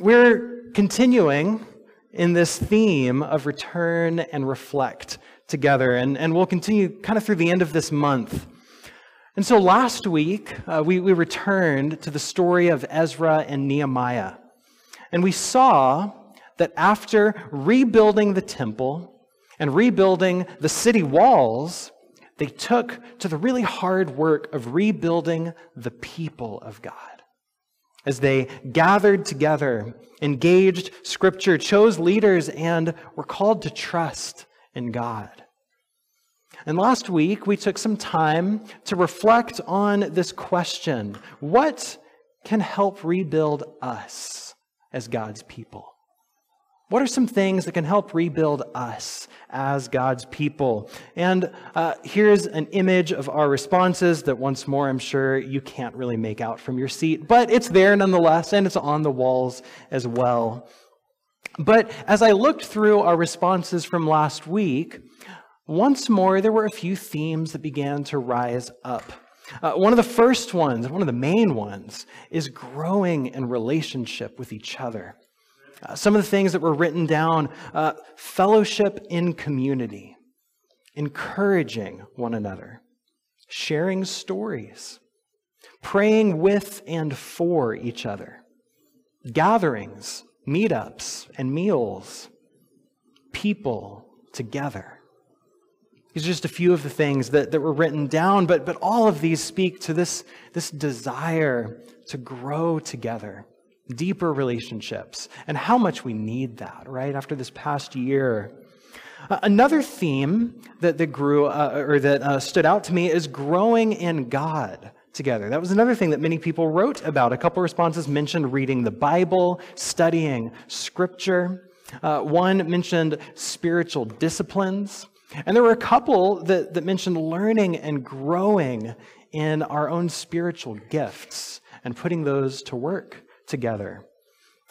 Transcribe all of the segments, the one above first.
we're continuing in this theme of return and reflect together, and, and we'll continue kind of through the end of this month. And so last week, uh, we, we returned to the story of Ezra and Nehemiah. And we saw that after rebuilding the temple and rebuilding the city walls, they took to the really hard work of rebuilding the people of God. As they gathered together, engaged scripture, chose leaders, and were called to trust in God. And last week, we took some time to reflect on this question What can help rebuild us as God's people? What are some things that can help rebuild us as God's people? And uh, here's an image of our responses that, once more, I'm sure you can't really make out from your seat, but it's there nonetheless, and it's on the walls as well. But as I looked through our responses from last week, once more, there were a few themes that began to rise up. Uh, one of the first ones, one of the main ones, is growing in relationship with each other. Uh, some of the things that were written down uh, fellowship in community, encouraging one another, sharing stories, praying with and for each other, gatherings, meetups, and meals, people together. These are just a few of the things that, that were written down, but, but all of these speak to this, this desire to grow together, deeper relationships, and how much we need that, right? After this past year. Uh, another theme that, that grew, uh, or that uh, stood out to me is growing in God together. That was another thing that many people wrote about. A couple responses mentioned reading the Bible, studying scripture. Uh, one mentioned spiritual disciplines. And there were a couple that, that mentioned learning and growing in our own spiritual gifts and putting those to work together.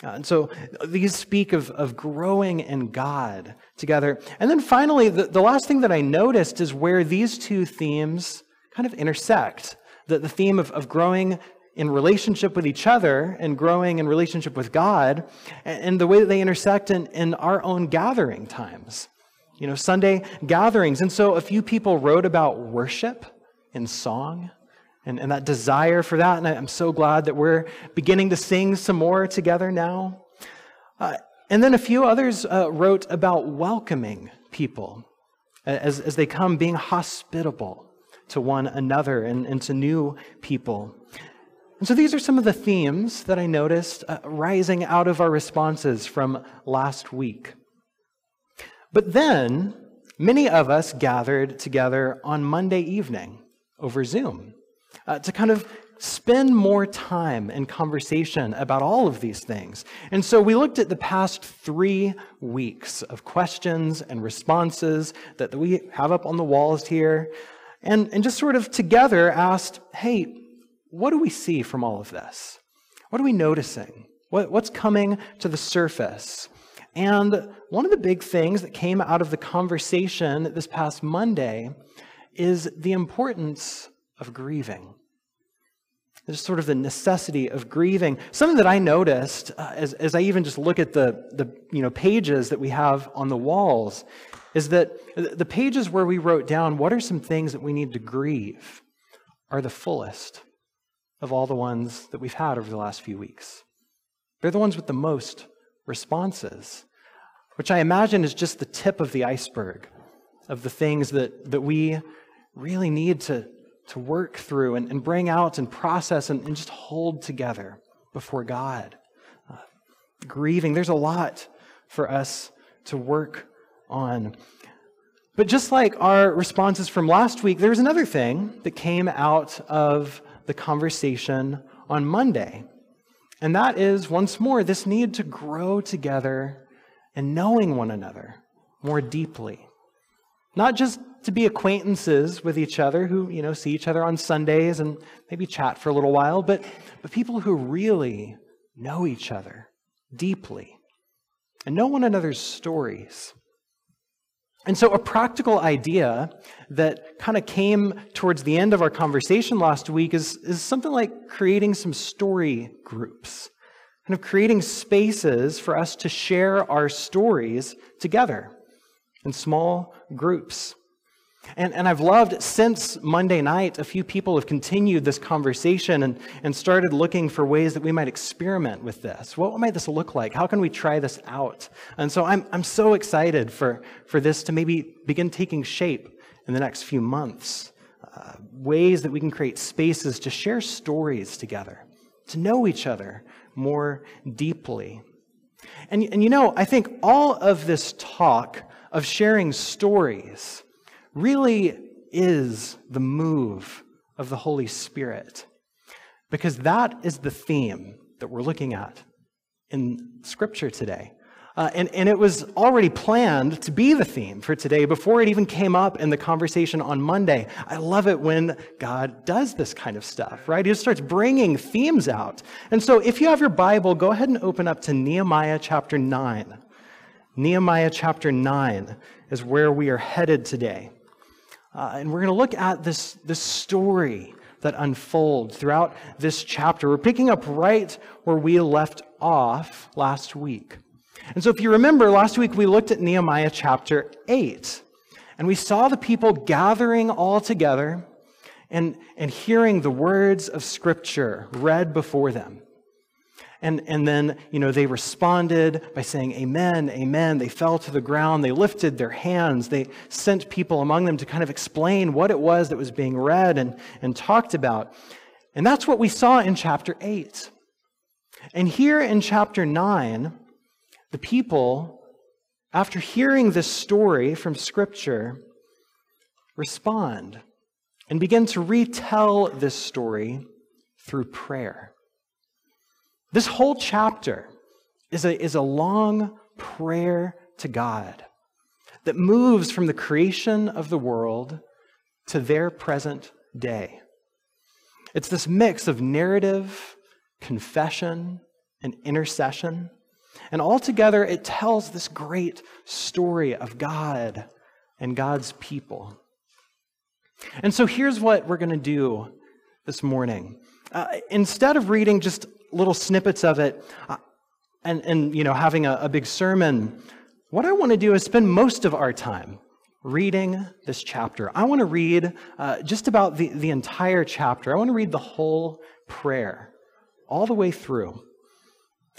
Uh, and so these speak of, of growing in God together. And then finally, the, the last thing that I noticed is where these two themes kind of intersect the, the theme of, of growing in relationship with each other and growing in relationship with God, and, and the way that they intersect in, in our own gathering times you know, Sunday gatherings. And so a few people wrote about worship and song and, and that desire for that. And I'm so glad that we're beginning to sing some more together now. Uh, and then a few others uh, wrote about welcoming people as, as they come, being hospitable to one another and, and to new people. And so these are some of the themes that I noticed uh, rising out of our responses from last week. But then, many of us gathered together on Monday evening over Zoom uh, to kind of spend more time in conversation about all of these things. And so we looked at the past three weeks of questions and responses that we have up on the walls here, and, and just sort of together asked, hey, what do we see from all of this? What are we noticing? What, what's coming to the surface? And one of the big things that came out of the conversation this past Monday is the importance of grieving. There's sort of the necessity of grieving. Something that I noticed uh, as, as I even just look at the, the you know, pages that we have on the walls is that the pages where we wrote down what are some things that we need to grieve are the fullest of all the ones that we've had over the last few weeks. They're the ones with the most responses, which I imagine is just the tip of the iceberg of the things that, that we really need to, to work through and, and bring out and process and, and just hold together before God. Uh, grieving, there's a lot for us to work on. But just like our responses from last week, there's another thing that came out of the conversation on Monday. And that is, once more, this need to grow together and knowing one another more deeply. Not just to be acquaintances with each other who, you know, see each other on Sundays and maybe chat for a little while, but, but people who really know each other deeply and know one another's stories. And so, a practical idea that kind of came towards the end of our conversation last week is, is something like creating some story groups. kind of creating spaces for us to share our stories together in small groups. And, and I've loved since Monday night, a few people have continued this conversation and, and started looking for ways that we might experiment with this. What might this look like? How can we try this out? And so I'm, I'm so excited for, for this to maybe begin taking shape in the next few months. Uh, ways that we can create spaces to share stories together, to know each other more deeply. And, and you know, I think all of this talk of sharing stories really is the move of the Holy Spirit. Because that is the theme that we're looking at in Scripture today. Uh, and, and it was already planned to be the theme for today before it even came up in the conversation on Monday. I love it when God does this kind of stuff, right? He just starts bringing themes out. And so if you have your Bible, go ahead and open up to Nehemiah chapter 9. Nehemiah chapter 9 is where we are headed today. Uh, and we're going to look at this, this story that unfolds throughout this chapter. We're picking up right where we left off last week. And so, if you remember, last week we looked at Nehemiah chapter 8, and we saw the people gathering all together and, and hearing the words of Scripture read before them. And, and then, you know, they responded by saying, Amen, Amen. They fell to the ground. They lifted their hands. They sent people among them to kind of explain what it was that was being read and, and talked about. And that's what we saw in chapter 8. And here in chapter 9, the people, after hearing this story from Scripture, respond and begin to retell this story through prayer. This whole chapter is a, is a long prayer to God that moves from the creation of the world to their present day. It's this mix of narrative, confession, and intercession. And altogether, it tells this great story of God and God's people. And so here's what we're going to do this morning. Uh, instead of reading just little snippets of it uh, and, and you know, having a, a big sermon, what I want to do is spend most of our time reading this chapter. I want to read uh, just about the, the entire chapter. I want to read the whole prayer all the way through.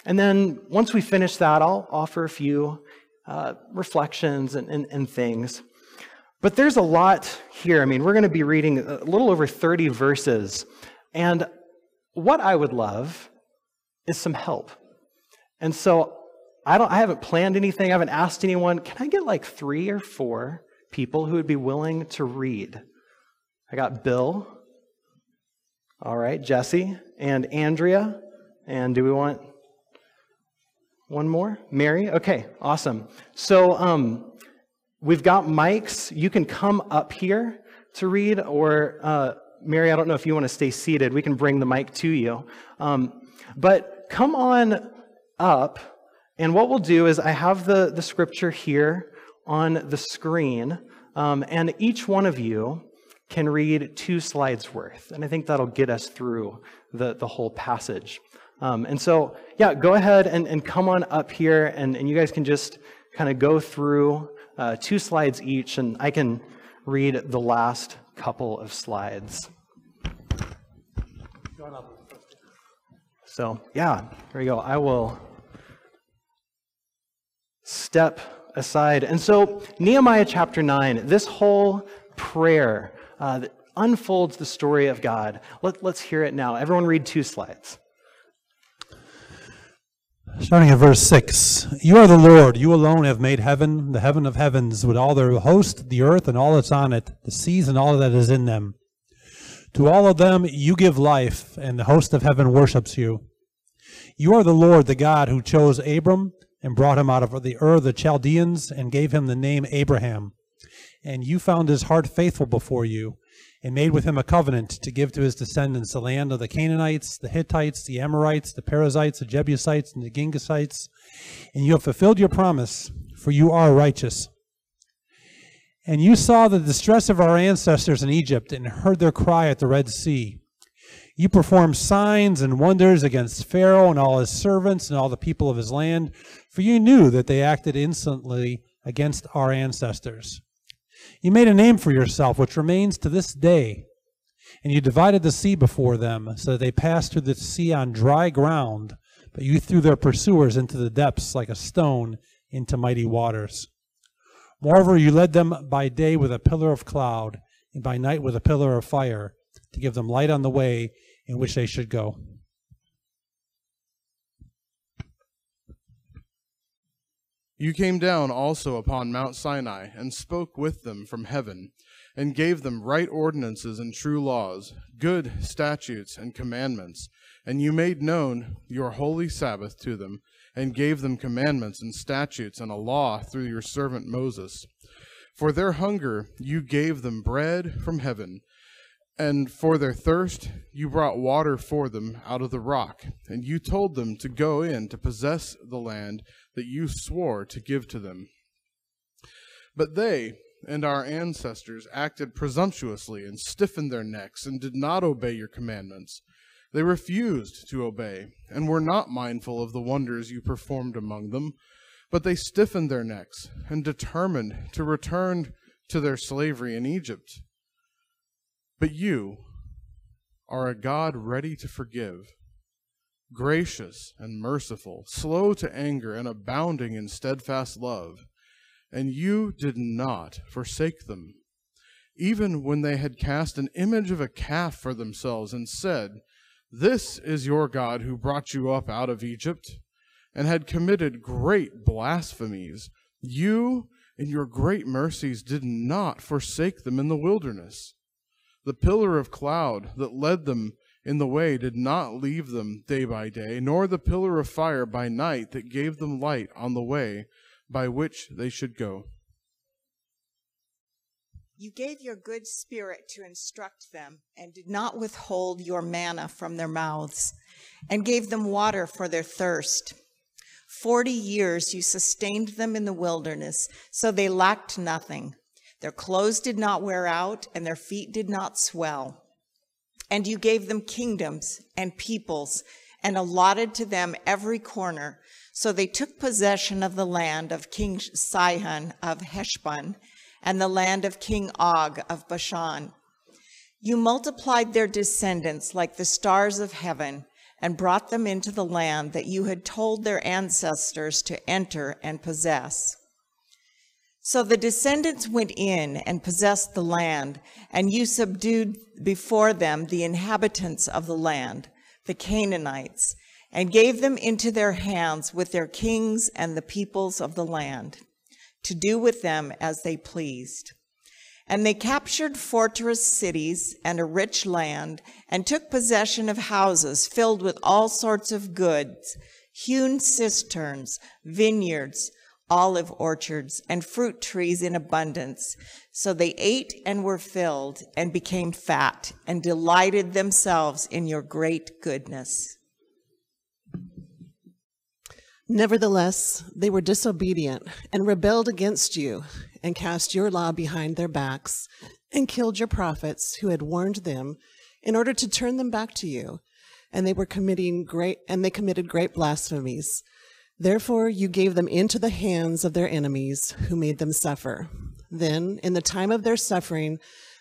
And then once we finish that, I'll offer a few uh, reflections and, and, and things. But there's a lot here. I mean, we're going to be reading a little over 30 verses. And what I would love is some help. And so I don't I haven't planned anything. I haven't asked anyone, can I get like 3 or 4 people who would be willing to read? I got Bill. All right, Jesse and Andrea. And do we want one more? Mary? Okay, awesome. So um, we've got mics. You can come up here to read, or uh, Mary, I don't know if you want to stay seated. We can bring the mic to you. Um, but come on up, and what we'll do is I have the, the scripture here on the screen, um, and each one of you can read two slides worth. And I think that'll get us through the, the whole passage. Um, and so, yeah, go ahead and, and come on up here, and, and you guys can just kind of go through uh, two slides each, and I can read the last couple of slides. So, yeah, there you go. I will step aside. And so, Nehemiah chapter 9, this whole prayer uh, that unfolds the story of God. Let, let's hear it now. Everyone read two slides. Starting at verse 6 You are the Lord, you alone have made heaven, the heaven of heavens, with all their host, the earth and all that's on it, the seas and all that is in them. To all of them you give life, and the host of heaven worships you. You are the Lord, the God who chose Abram and brought him out of the Ur of the Chaldeans and gave him the name Abraham. And you found his heart faithful before you and made with him a covenant to give to his descendants the land of the Canaanites, the Hittites, the Amorites, the Perizzites, the Jebusites, and the Girgashites. And you have fulfilled your promise, for you are righteous. And you saw the distress of our ancestors in Egypt and heard their cry at the Red Sea. You performed signs and wonders against Pharaoh and all his servants and all the people of his land, for you knew that they acted insolently against our ancestors. You made a name for yourself, which remains to this day. And you divided the sea before them, so that they passed through the sea on dry ground, but you threw their pursuers into the depths like a stone into mighty waters. Moreover, you led them by day with a pillar of cloud, and by night with a pillar of fire, to give them light on the way in which they should go. You came down also upon Mount Sinai and spoke with them from heaven, and gave them right ordinances and true laws, good statutes and commandments. And you made known your holy Sabbath to them, and gave them commandments and statutes and a law through your servant Moses. For their hunger you gave them bread from heaven and for their thirst, you brought water for them out of the rock, and you told them to go in to possess the land that you swore to give to them. But they and our ancestors acted presumptuously and stiffened their necks and did not obey your commandments. They refused to obey and were not mindful of the wonders you performed among them, but they stiffened their necks and determined to return to their slavery in Egypt. But you are a God ready to forgive, gracious and merciful, slow to anger, and abounding in steadfast love. And you did not forsake them, even when they had cast an image of a calf for themselves and said, This is your God who brought you up out of Egypt, and had committed great blasphemies. You, in your great mercies, did not forsake them in the wilderness. The pillar of cloud that led them in the way did not leave them day by day, nor the pillar of fire by night that gave them light on the way by which they should go. You gave your good spirit to instruct them, and did not withhold your manna from their mouths, and gave them water for their thirst. Forty years you sustained them in the wilderness, so they lacked nothing. Their clothes did not wear out, and their feet did not swell. And you gave them kingdoms and peoples, and allotted to them every corner. So they took possession of the land of King Sihon of Heshbon, and the land of King Og of Bashan. You multiplied their descendants like the stars of heaven, and brought them into the land that you had told their ancestors to enter and possess. So the descendants went in and possessed the land, and you subdued before them the inhabitants of the land, the Canaanites, and gave them into their hands with their kings and the peoples of the land, to do with them as they pleased. And they captured fortress cities and a rich land, and took possession of houses filled with all sorts of goods, hewn cisterns, vineyards, olive orchards, and fruit trees in abundance. So they ate and were filled and became fat and delighted themselves in your great goodness. Nevertheless, they were disobedient and rebelled against you and cast your law behind their backs and killed your prophets who had warned them in order to turn them back to you. And they were committing great, and they committed great blasphemies. Therefore, you gave them into the hands of their enemies who made them suffer. Then, in the time of their suffering,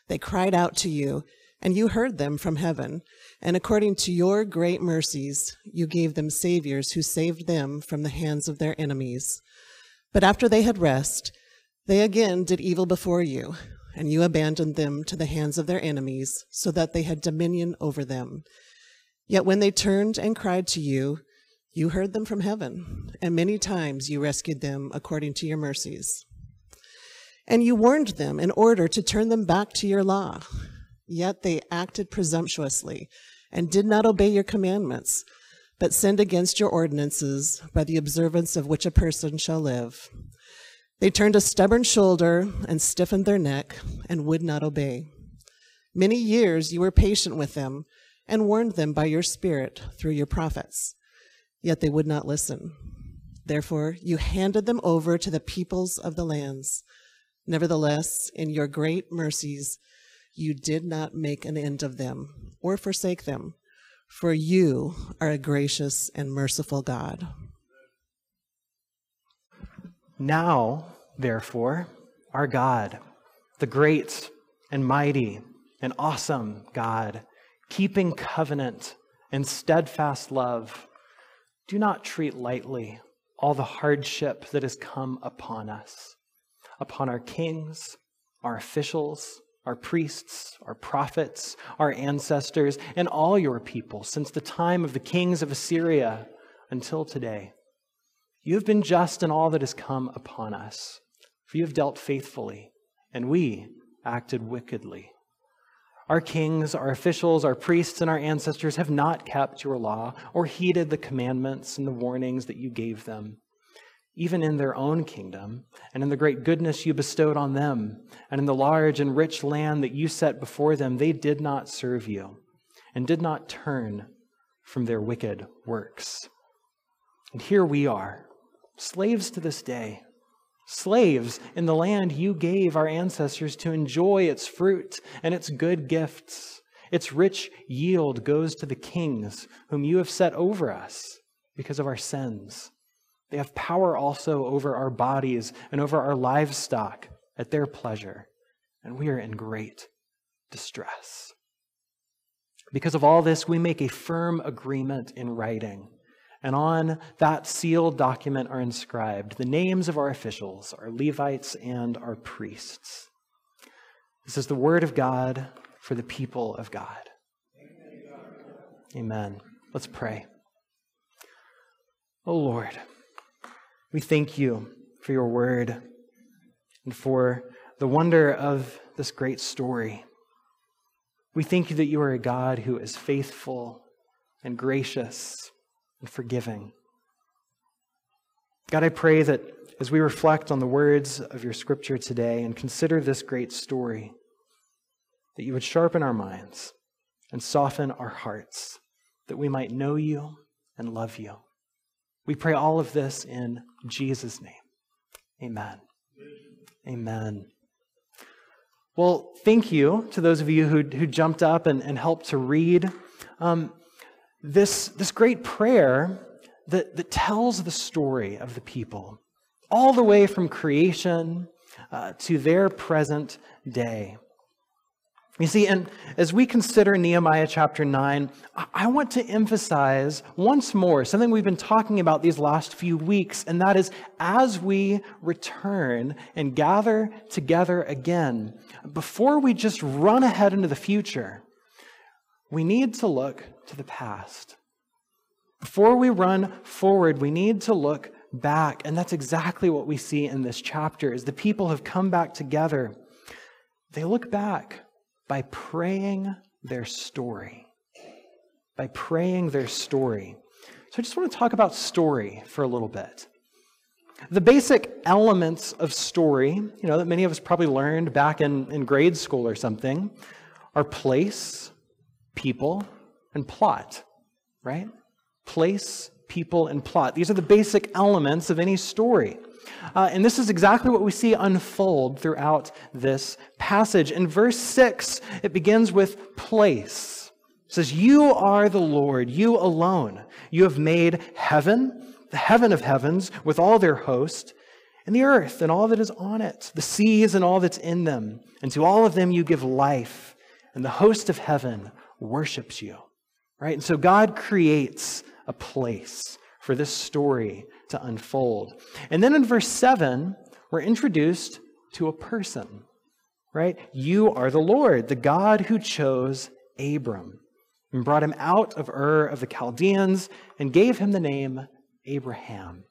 they cried out to you, and you heard them from heaven. And according to your great mercies, you gave them saviors who saved them from the hands of their enemies. But after they had rest, they again did evil before you, and you abandoned them to the hands of their enemies, so that they had dominion over them. Yet when they turned and cried to you, you heard them from heaven, and many times you rescued them according to your mercies. And you warned them in order to turn them back to your law. Yet they acted presumptuously and did not obey your commandments, but sinned against your ordinances, by the observance of which a person shall live. They turned a stubborn shoulder and stiffened their neck and would not obey. Many years you were patient with them and warned them by your Spirit through your prophets yet they would not listen. Therefore, you handed them over to the peoples of the lands. Nevertheless, in your great mercies, you did not make an end of them or forsake them, for you are a gracious and merciful God. Now, therefore, our God, the great and mighty and awesome God, keeping covenant and steadfast love, do not treat lightly all the hardship that has come upon us, upon our kings, our officials, our priests, our prophets, our ancestors, and all your people since the time of the kings of Assyria until today. You have been just in all that has come upon us, for you have dealt faithfully, and we acted wickedly. Our kings, our officials, our priests, and our ancestors have not kept your law or heeded the commandments and the warnings that you gave them even in their own kingdom, and in the great goodness you bestowed on them, and in the large and rich land that you set before them, they did not serve you, and did not turn from their wicked works. And here we are, slaves to this day, slaves in the land you gave our ancestors to enjoy its fruit and its good gifts. Its rich yield goes to the kings whom you have set over us because of our sins. They have power also over our bodies and over our livestock at their pleasure, and we are in great distress. Because of all this, we make a firm agreement in writing, and on that sealed document are inscribed the names of our officials, our Levites, and our priests. This is the word of God for the people of God. Amen. Let's pray. Oh Lord. We thank you for your word and for the wonder of this great story. We thank you that you are a God who is faithful and gracious and forgiving. God, I pray that as we reflect on the words of your scripture today and consider this great story, that you would sharpen our minds and soften our hearts, that we might know you and love you. We pray all of this in Jesus' name. Amen. Amen. Well, thank you to those of you who, who jumped up and, and helped to read um, this, this great prayer that, that tells the story of the people, all the way from creation uh, to their present day. You see, and as we consider Nehemiah chapter 9, I want to emphasize once more something we've been talking about these last few weeks, and that is as we return and gather together again, before we just run ahead into the future, we need to look to the past. Before we run forward, we need to look back, and that's exactly what we see in this chapter. is the people have come back together, they look back by praying their story. By praying their story. So I just want to talk about story for a little bit. The basic elements of story, you know, that many of us probably learned back in, in grade school or something, are place, people, and plot, right? Place, people, and plot. These are the basic elements of any story. Uh, and this is exactly what we see unfold throughout this passage. In verse 6, it begins with place. It says, You are the Lord, you alone. You have made heaven, the heaven of heavens, with all their host, and the earth and all that is on it, the seas and all that's in them. And to all of them you give life, and the host of heaven worships you. Right? And so God creates a place for this story to unfold. And then in verse 7, we're introduced to a person, right? You are the Lord, the God who chose Abram and brought him out of Ur of the Chaldeans and gave him the name Abraham.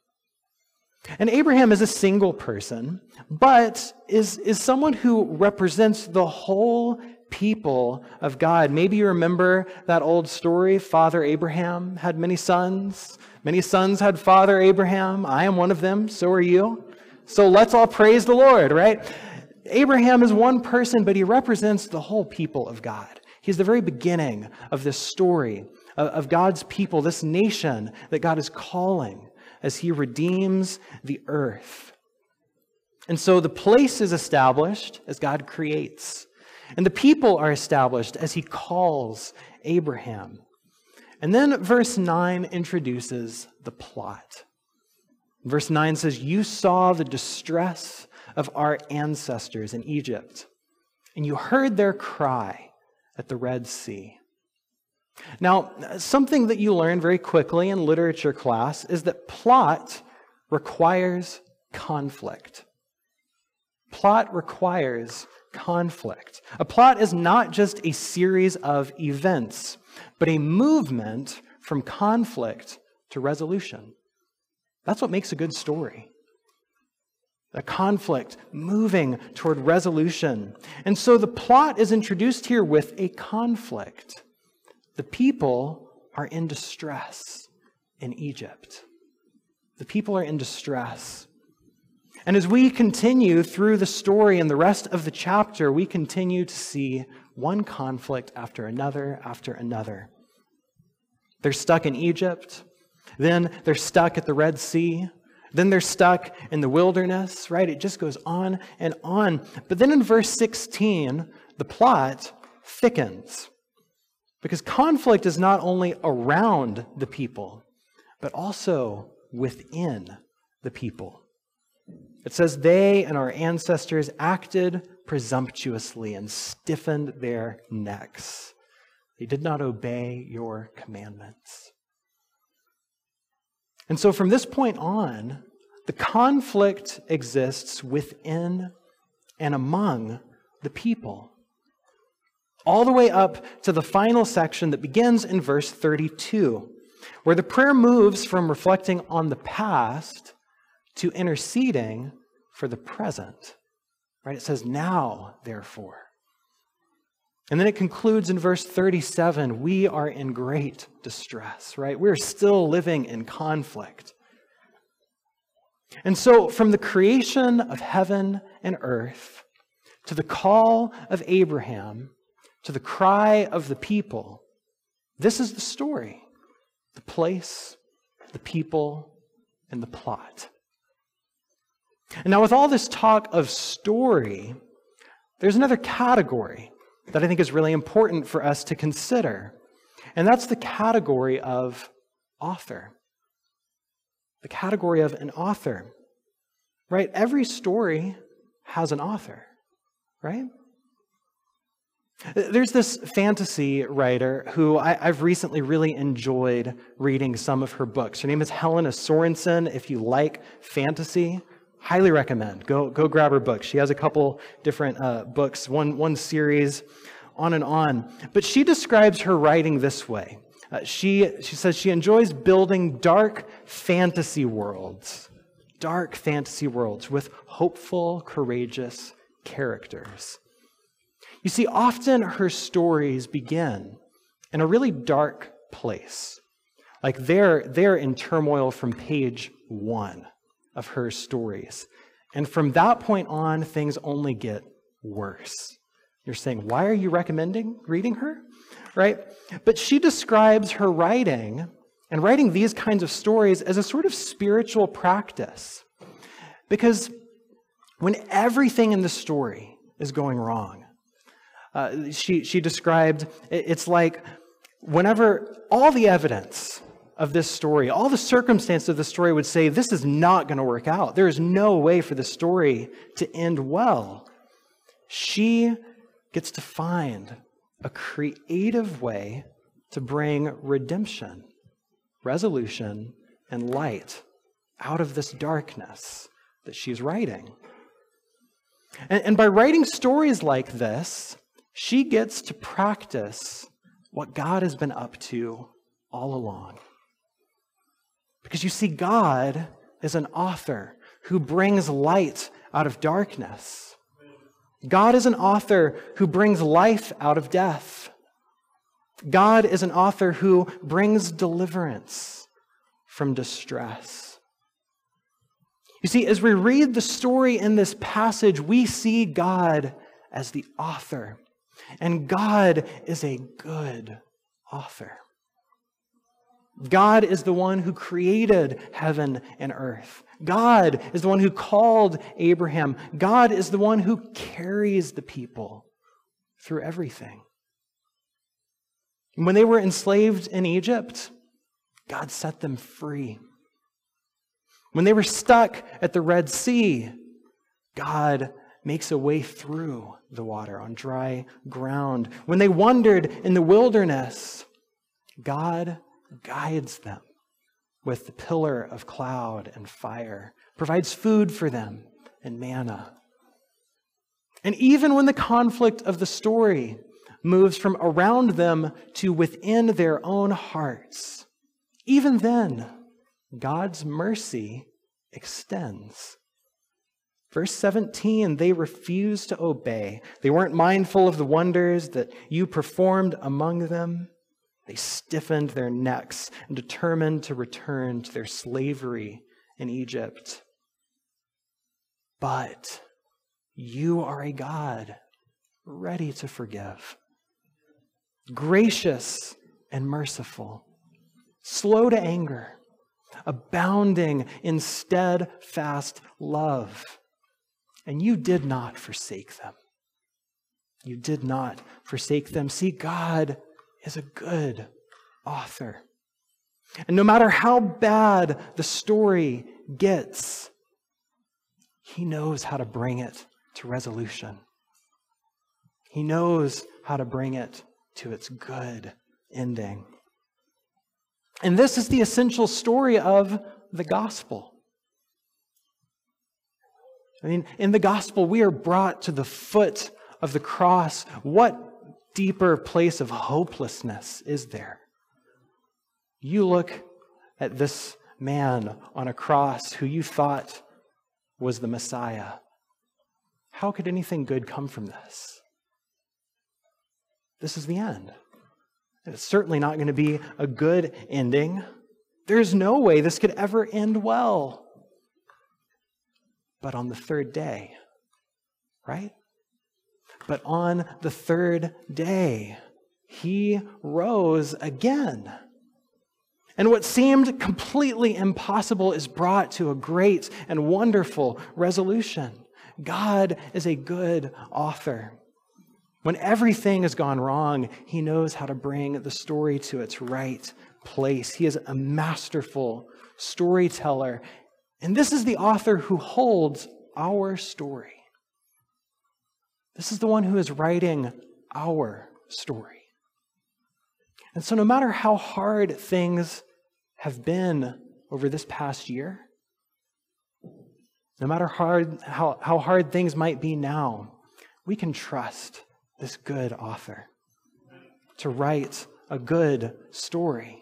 And Abraham is a single person, but is, is someone who represents the whole people of God. Maybe you remember that old story Father Abraham had many sons. Many sons had Father Abraham. I am one of them. So are you. So let's all praise the Lord, right? Abraham is one person, but he represents the whole people of God. He's the very beginning of this story of God's people, this nation that God is calling as he redeems the earth. And so the place is established as God creates. And the people are established as he calls Abraham. And then verse 9 introduces the plot. Verse 9 says, You saw the distress of our ancestors in Egypt, and you heard their cry at the Red Sea. Now, something that you learn very quickly in literature class is that plot requires conflict. Plot requires conflict. A plot is not just a series of events, but a movement from conflict to resolution. That's what makes a good story. A conflict moving toward resolution. And so the plot is introduced here with a conflict. The people are in distress in Egypt. The people are in distress. And as we continue through the story and the rest of the chapter, we continue to see one conflict after another after another. They're stuck in Egypt. Then they're stuck at the Red Sea. Then they're stuck in the wilderness, right? It just goes on and on. But then in verse 16, the plot thickens. Because conflict is not only around the people, but also within the people. It says, They and our ancestors acted presumptuously and stiffened their necks. They did not obey your commandments. And so from this point on, the conflict exists within and among the people. All the way up to the final section that begins in verse 32, where the prayer moves from reflecting on the past to interceding for the present. Right? It says, Now, therefore. And then it concludes in verse 37 we are in great distress, right? We're still living in conflict. And so, from the creation of heaven and earth to the call of Abraham to the cry of the people, this is the story the place, the people, and the plot. And now, with all this talk of story, there's another category that I think is really important for us to consider, and that's the category of author. The category of an author, right? Every story has an author, right? There's this fantasy writer who I, have recently really enjoyed reading some of her books. Her name is Helena Sorensen. If you like fantasy, highly recommend. Go, go grab her book. She has a couple different uh, books, one, one series, on and on. But she describes her writing this way. Uh, she, she says she enjoys building dark fantasy worlds, dark fantasy worlds with hopeful, courageous characters. You see, often her stories begin in a really dark place. Like they're, they're in turmoil from page one of her stories. And from that point on, things only get worse. You're saying, why are you recommending reading her? Right? But she describes her writing and writing these kinds of stories as a sort of spiritual practice. Because when everything in the story is going wrong, uh, she, she described it's like whenever all the evidence of this story, all the circumstances of the story would say this is not going to work out. There is no way for the story to end well. She gets to find a creative way to bring redemption, resolution, and light out of this darkness that she's writing. And, and by writing stories like this, she gets to practice what God has been up to all along. Because you see, God is an author who brings light out of darkness. God is an author who brings life out of death. God is an author who brings deliverance from distress. You see, as we read the story in this passage, we see God as the author, and God is a good author. God is the one who created heaven and earth. God is the one who called Abraham. God is the one who carries the people through everything. When they were enslaved in Egypt, God set them free. When they were stuck at the Red Sea, God makes a way through the water on dry ground. When they wandered in the wilderness, God guides them with the pillar of cloud and fire, provides food for them and manna. And even when the conflict of the story moves from around them to within their own hearts, even then, God's mercy extends. Verse 17, they refused to obey. They weren't mindful of the wonders that you performed among them. They stiffened their necks and determined to return to their slavery in Egypt. But you are a God ready to forgive, gracious and merciful, slow to anger, abounding in steadfast love. And you did not forsake them. You did not forsake them. See, God is a good author. And no matter how bad the story gets, he knows how to bring it to resolution. He knows how to bring it to its good ending. And this is the essential story of the gospel. I mean, in the gospel, we are brought to the foot of the cross. What deeper place of hopelessness is there? You look at this man on a cross who you thought was the Messiah. How could anything good come from this? This is the end. It's certainly not going to be a good ending. There's no way this could ever end well. But on the third day, right? But on the third day, he rose again. And what seemed completely impossible is brought to a great and wonderful resolution. God is a good author. When everything has gone wrong, he knows how to bring the story to its right place. He is a masterful storyteller. And this is the author who holds our story. This is the one who is writing our story. And so, no matter how hard things have been over this past year, no matter hard, how, how hard things might be now, we can trust this good author to write a good story.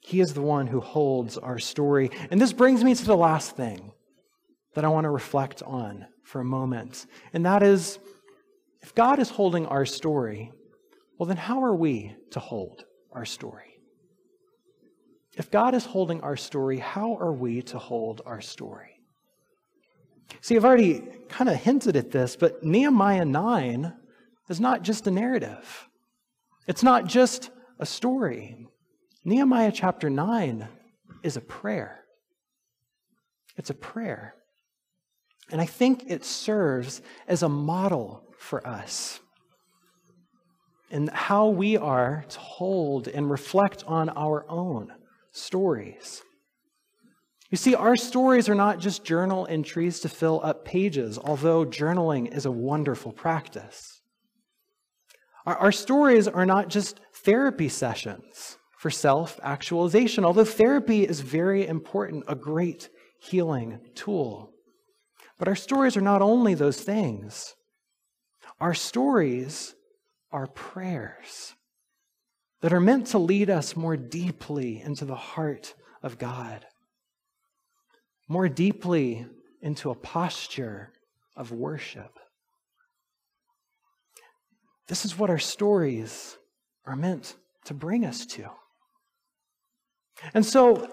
He is the one who holds our story. And this brings me to the last thing that I want to reflect on for a moment. And that is if God is holding our story, well, then how are we to hold our story? If God is holding our story, how are we to hold our story? See, I've already kind of hinted at this, but Nehemiah 9 is not just a narrative, it's not just a story. Nehemiah chapter 9 is a prayer. It's a prayer. And I think it serves as a model for us in how we are to hold and reflect on our own stories. You see, our stories are not just journal entries to fill up pages, although journaling is a wonderful practice. Our, our stories are not just therapy sessions for self actualization, although therapy is very important, a great healing tool. But our stories are not only those things, our stories are prayers that are meant to lead us more deeply into the heart of God, more deeply into a posture of worship. This is what our stories are meant to bring us to. And so,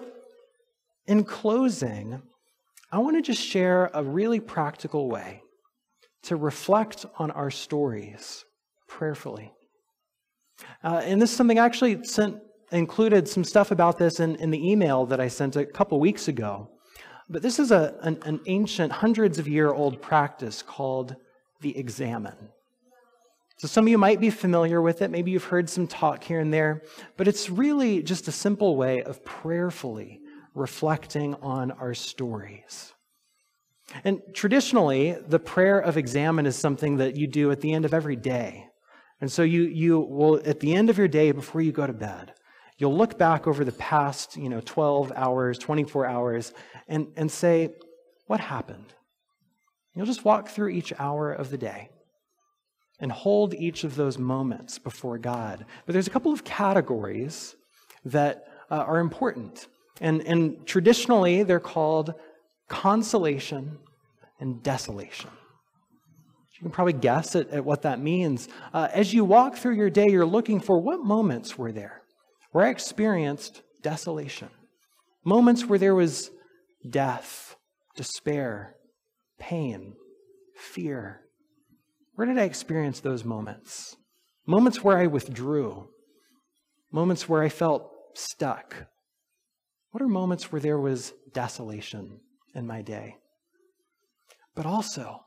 in closing, I want to just share a really practical way to reflect on our stories prayerfully. Uh, and this is something I actually sent, included some stuff about this in, in the email that I sent a couple weeks ago. But this is a, an, an ancient, hundreds of year old practice called the examen. So some of you might be familiar with it. Maybe you've heard some talk here and there, but it's really just a simple way of prayerfully reflecting on our stories. And traditionally, the prayer of examen is something that you do at the end of every day. And so you, you will, at the end of your day, before you go to bed, you'll look back over the past, you know, 12 hours, 24 hours, and, and say, what happened? You'll just walk through each hour of the day and hold each of those moments before God. But there's a couple of categories that uh, are important. And, and traditionally, they're called consolation and desolation. You can probably guess at, at what that means. Uh, as you walk through your day, you're looking for what moments were there where I experienced desolation, moments where there was death, despair, pain, fear, where did I experience those moments? Moments where I withdrew, moments where I felt stuck. What are moments where there was desolation in my day? But also,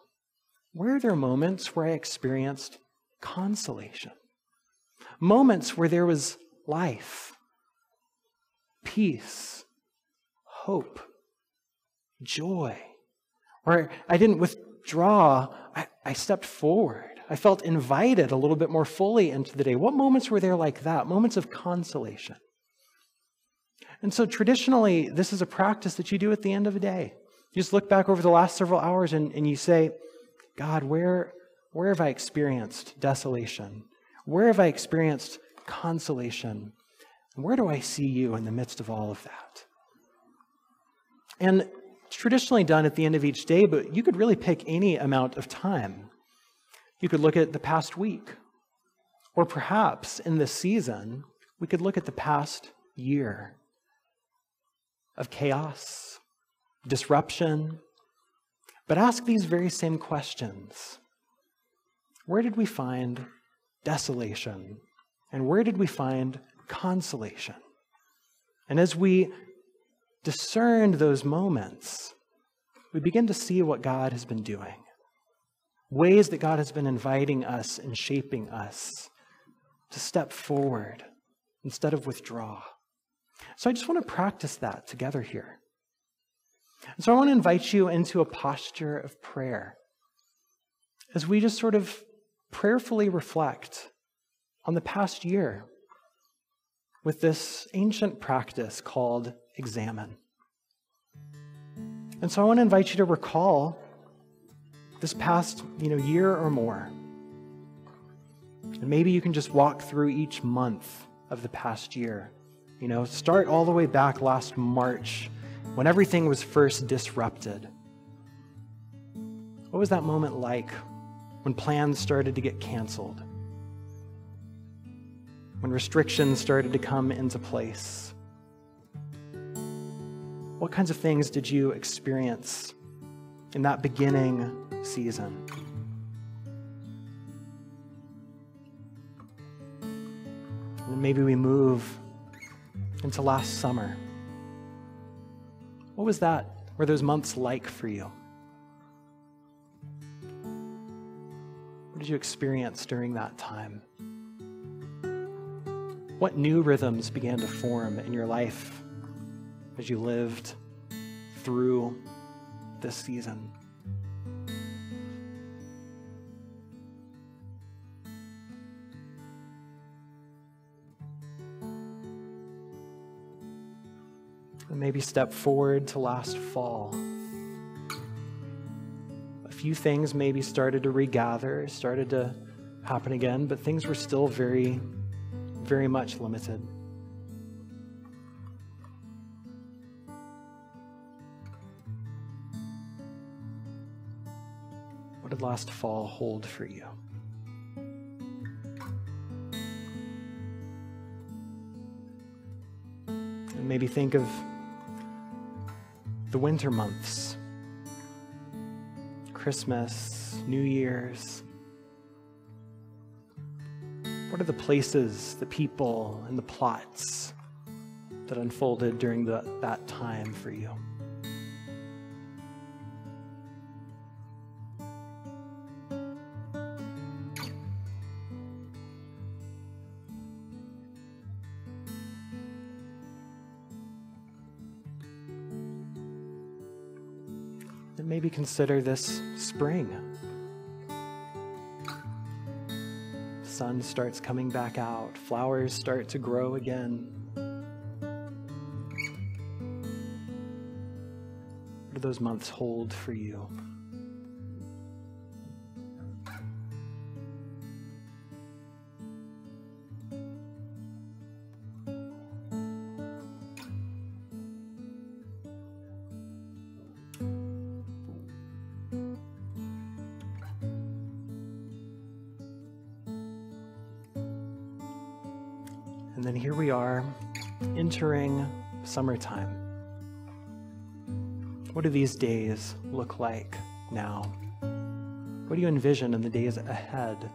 where are there moments where I experienced consolation? Moments where there was life, peace, hope, joy, where I didn't withdraw I, I stepped forward. I felt invited a little bit more fully into the day. What moments were there like that? Moments of consolation. And so traditionally, this is a practice that you do at the end of a day. You just look back over the last several hours and, and you say, God, where, where have I experienced desolation? Where have I experienced consolation? Where do I see you in the midst of all of that? And traditionally done at the end of each day, but you could really pick any amount of time. You could look at the past week, or perhaps in this season, we could look at the past year of chaos, disruption, but ask these very same questions. Where did we find desolation? And where did we find consolation? And as we discern those moments, we begin to see what God has been doing. Ways that God has been inviting us and shaping us to step forward instead of withdraw. So I just want to practice that together here. And so I want to invite you into a posture of prayer as we just sort of prayerfully reflect on the past year with this ancient practice called Examen. And so I want to invite you to recall this past, you know, year or more. And maybe you can just walk through each month of the past year. You know, start all the way back last March when everything was first disrupted. What was that moment like when plans started to get canceled? When restrictions started to come into place? What kinds of things did you experience in that beginning season? And maybe we move into last summer. What was that? Were those months like for you? What did you experience during that time? What new rhythms began to form in your life as you lived through this season. And maybe step forward to last fall. A few things maybe started to regather, started to happen again, but things were still very, very much limited. What did last fall hold for you? Maybe think of the winter months Christmas, New Year's. What are the places, the people, and the plots that unfolded during the, that time for you? Consider this spring. sun starts coming back out, flowers start to grow again. What do those months hold for you? And then here we are entering summertime. What do these days look like now? What do you envision in the days ahead?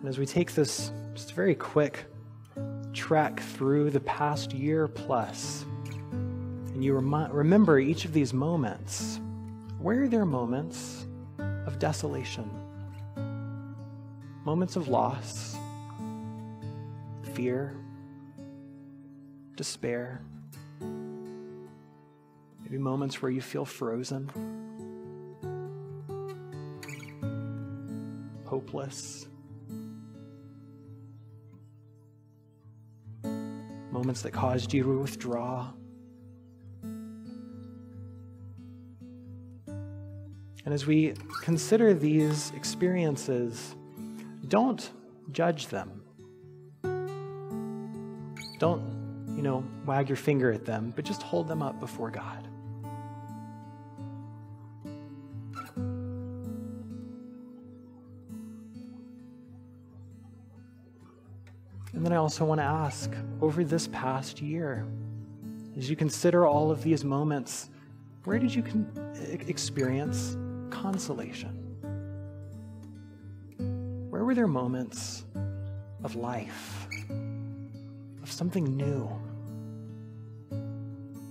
And as we take this just very quick trek through the past year plus, and you remi- remember each of these moments, where are there moments of desolation? Moments of loss, fear, despair, maybe moments where you feel frozen, hopeless. Moments that caused you to withdraw. And as we consider these experiences, don't judge them. Don't, you know, wag your finger at them, but just hold them up before God. And then I also want to ask over this past year, as you consider all of these moments, where did you experience consolation? Where were there moments of life, of something new,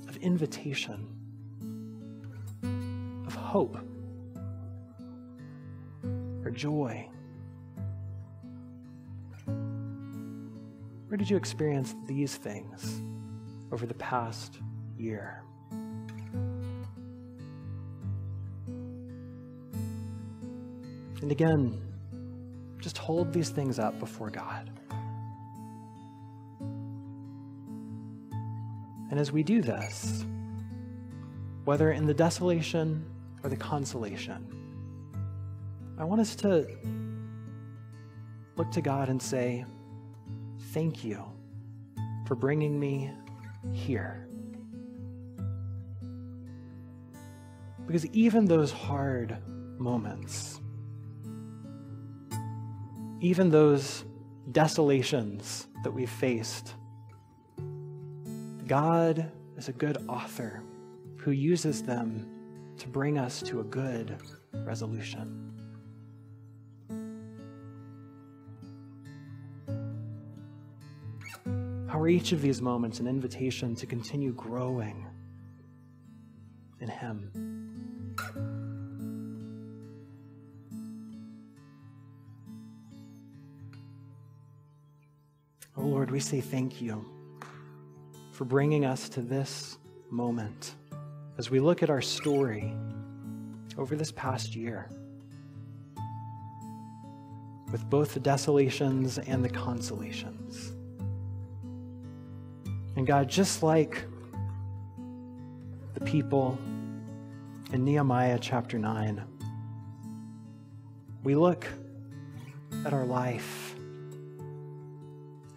of invitation, of hope, or joy? Where did you experience these things over the past year? And again, just hold these things up before God. And as we do this, whether in the desolation or the consolation, I want us to look to God and say, Thank you for bringing me here. Because even those hard moments, even those desolations that we've faced, God is a good author who uses them to bring us to a good resolution. How are each of these moments an invitation to continue growing in Him? Oh Lord, we say thank you for bringing us to this moment as we look at our story over this past year with both the desolations and the consolations. And God, just like the people in Nehemiah chapter 9, we look at our life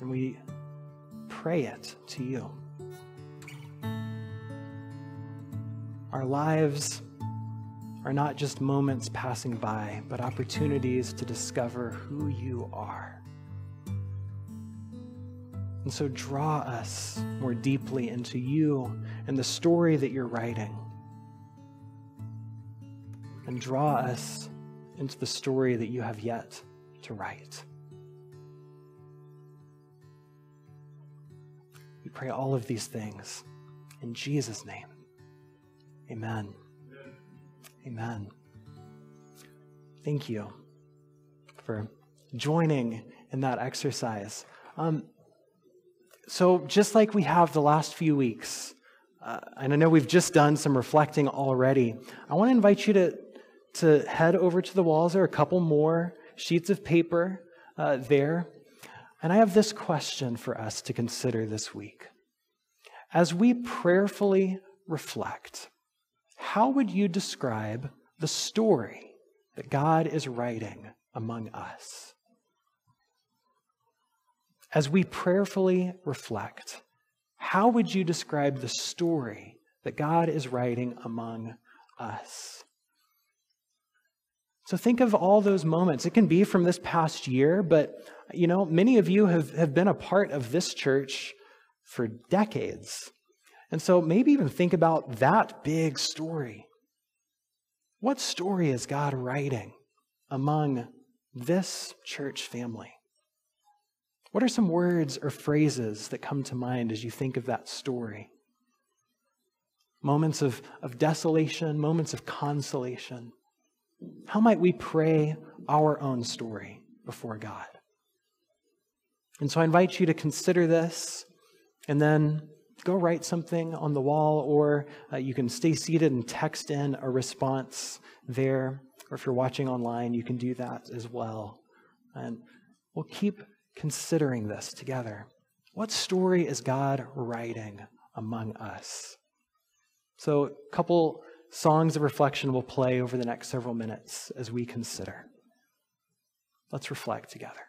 and we pray it to you. Our lives are not just moments passing by, but opportunities to discover who you are. And so draw us more deeply into you and the story that you're writing. And draw us into the story that you have yet to write. Pray all of these things in Jesus' name. Amen. Amen. Thank you. for joining in that exercise. Um, so, just like we have the last few weeks, uh, and I know we've just done some reflecting already, I want to invite you to, to head over to the walls. There are a couple more sheets of paper uh, there. And I have this question for us to consider this week. As we prayerfully reflect, how would you describe the story that God is writing among us? As we prayerfully reflect, how would you describe the story that God is writing among us? So think of all those moments. It can be from this past year, but you know, many of you have, have been a part of this church for decades. And so maybe even think about that big story. What story is God writing among this church family? What are some words or phrases that come to mind as you think of that story? Moments of, of desolation, moments of consolation. How might we pray our own story before God? And so I invite you to consider this and then go write something on the wall, or uh, you can stay seated and text in a response there. Or if you're watching online, you can do that as well. And we'll keep considering this together. What story is God writing among us? So, a couple songs of reflection will play over the next several minutes as we consider. Let's reflect together.